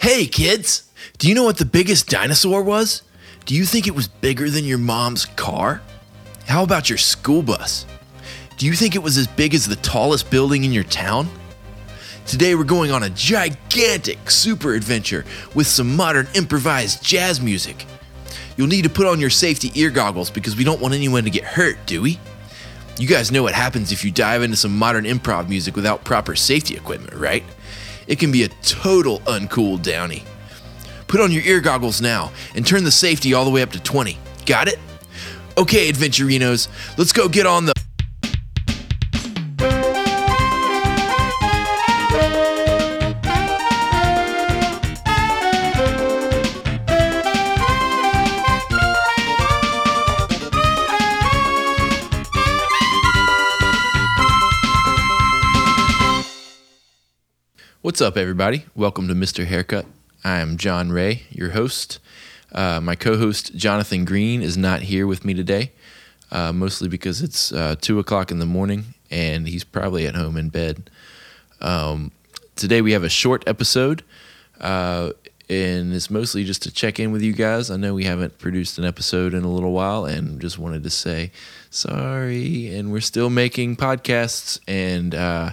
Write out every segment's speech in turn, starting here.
Hey, kids! Do you know what the biggest dinosaur was? Do you think it was bigger than your mom's car? How about your school bus? Do you think it was as big as the tallest building in your town? Today we're going on a gigantic super adventure with some modern improvised jazz music. You'll need to put on your safety ear goggles because we don't want anyone to get hurt, do we? You guys know what happens if you dive into some modern improv music without proper safety equipment, right? It can be a total uncool downy. Put on your ear goggles now and turn the safety all the way up to 20. Got it? Okay, Adventurinos, let's go get on the. What's up, everybody? Welcome to Mr. Haircut. I am John Ray, your host. Uh, my co host, Jonathan Green, is not here with me today, uh, mostly because it's uh, 2 o'clock in the morning and he's probably at home in bed. Um, today, we have a short episode, uh, and it's mostly just to check in with you guys. I know we haven't produced an episode in a little while and just wanted to say sorry. And we're still making podcasts and uh,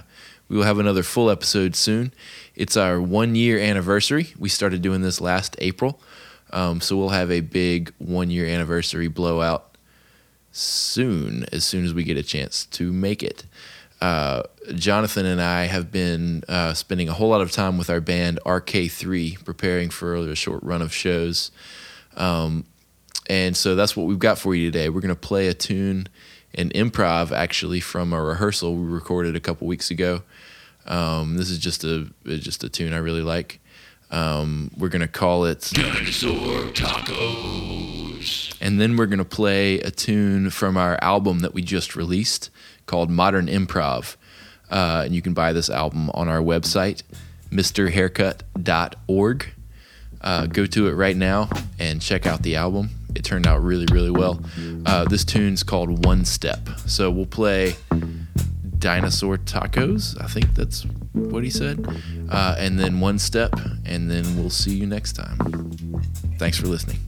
we will have another full episode soon. It's our one year anniversary. We started doing this last April. Um, so we'll have a big one year anniversary blowout soon, as soon as we get a chance to make it. Uh, Jonathan and I have been uh, spending a whole lot of time with our band RK3, preparing for a short run of shows. Um, and so that's what we've got for you today. We're going to play a tune and improv actually from a rehearsal we recorded a couple weeks ago. Um, this is just a just a tune I really like. Um, we're gonna call it Dinosaur Tacos. and then we're gonna play a tune from our album that we just released called Modern Improv. Uh, and you can buy this album on our website, MrHaircut.org. Uh, go to it right now and check out the album. It turned out really, really well. Uh, this tune's called One Step. So we'll play dinosaur tacos. I think that's what he said. Uh, and then one step, and then we'll see you next time. Thanks for listening.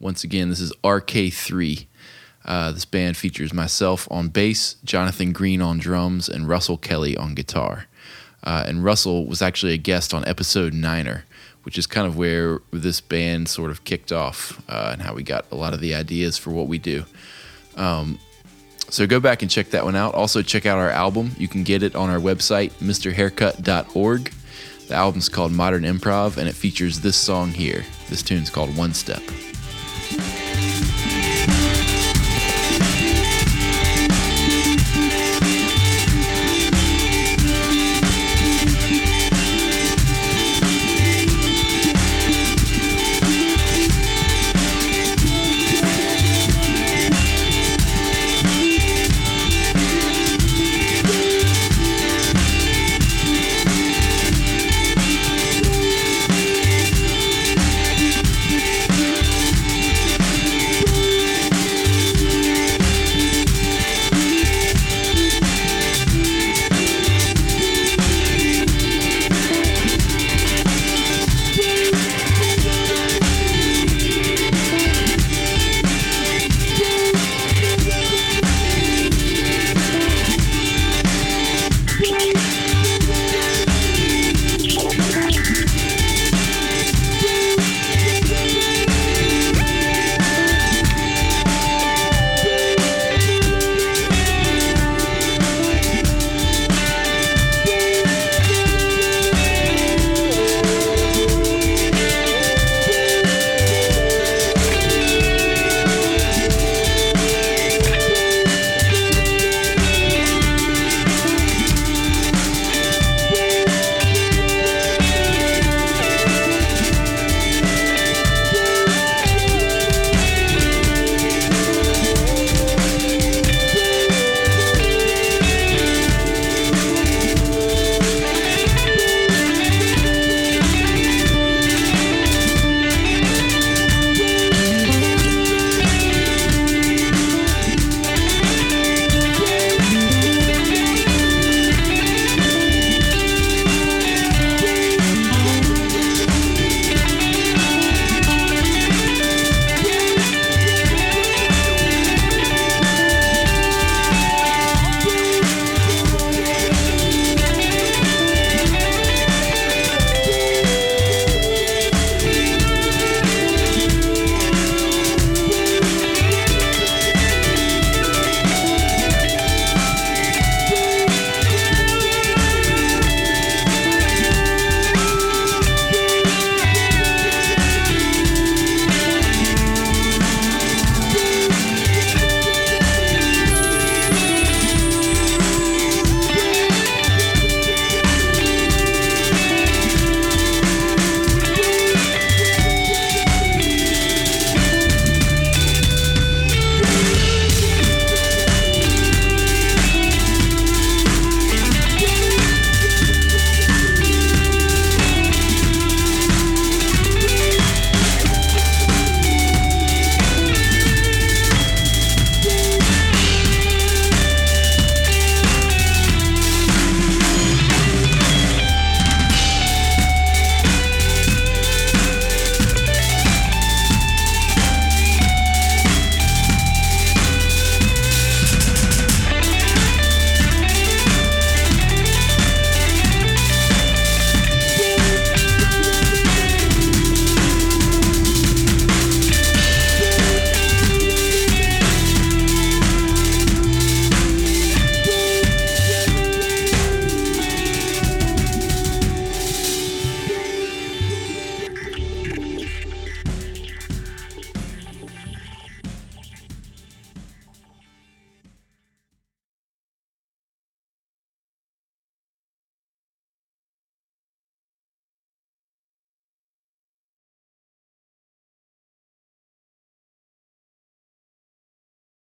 Once again, this is RK3. Uh, this band features myself on bass, Jonathan Green on drums, and Russell Kelly on guitar. Uh, and Russell was actually a guest on episode Niner, which is kind of where this band sort of kicked off uh, and how we got a lot of the ideas for what we do. Um, so go back and check that one out. Also, check out our album. You can get it on our website, mrhaircut.org. The album's called Modern Improv, and it features this song here. This tune's called One Step.